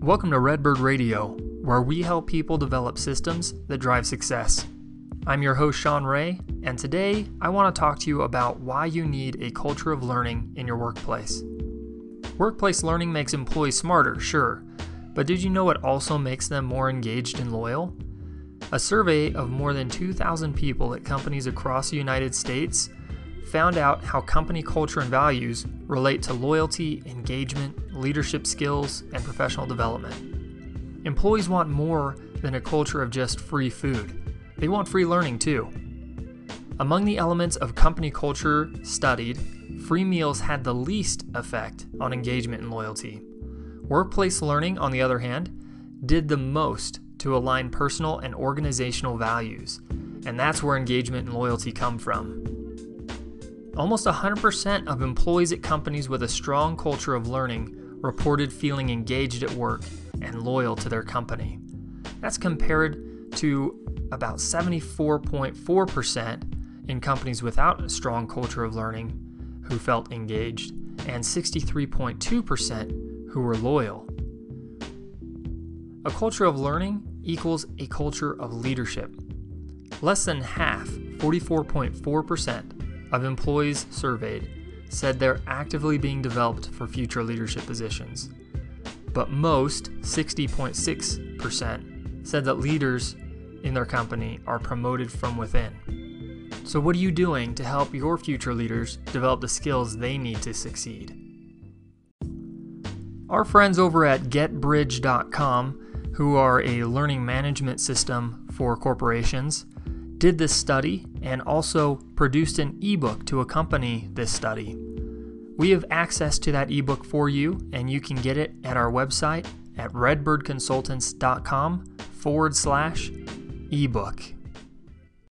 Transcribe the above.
Welcome to Redbird Radio, where we help people develop systems that drive success. I'm your host, Sean Ray, and today I want to talk to you about why you need a culture of learning in your workplace. Workplace learning makes employees smarter, sure, but did you know it also makes them more engaged and loyal? A survey of more than 2,000 people at companies across the United States found out how company culture and values relate to loyalty, engagement, leadership skills, and professional development. Employees want more than a culture of just free food, they want free learning too. Among the elements of company culture studied, free meals had the least effect on engagement and loyalty. Workplace learning, on the other hand, did the most to align personal and organizational values, and that's where engagement and loyalty come from. Almost 100% of employees at companies with a strong culture of learning reported feeling engaged at work and loyal to their company. That's compared to about 74.4% in companies without a strong culture of learning who felt engaged, and 63.2% who were loyal. A culture of learning equals a culture of leadership. Less than half, 44.4%, of employees surveyed said they're actively being developed for future leadership positions. But most, 60.6%, said that leaders in their company are promoted from within. So, what are you doing to help your future leaders develop the skills they need to succeed? Our friends over at GetBridge.com, who are a learning management system for corporations, did this study and also produced an ebook to accompany this study. We have access to that ebook for you, and you can get it at our website at redbirdconsultants.com forward slash ebook.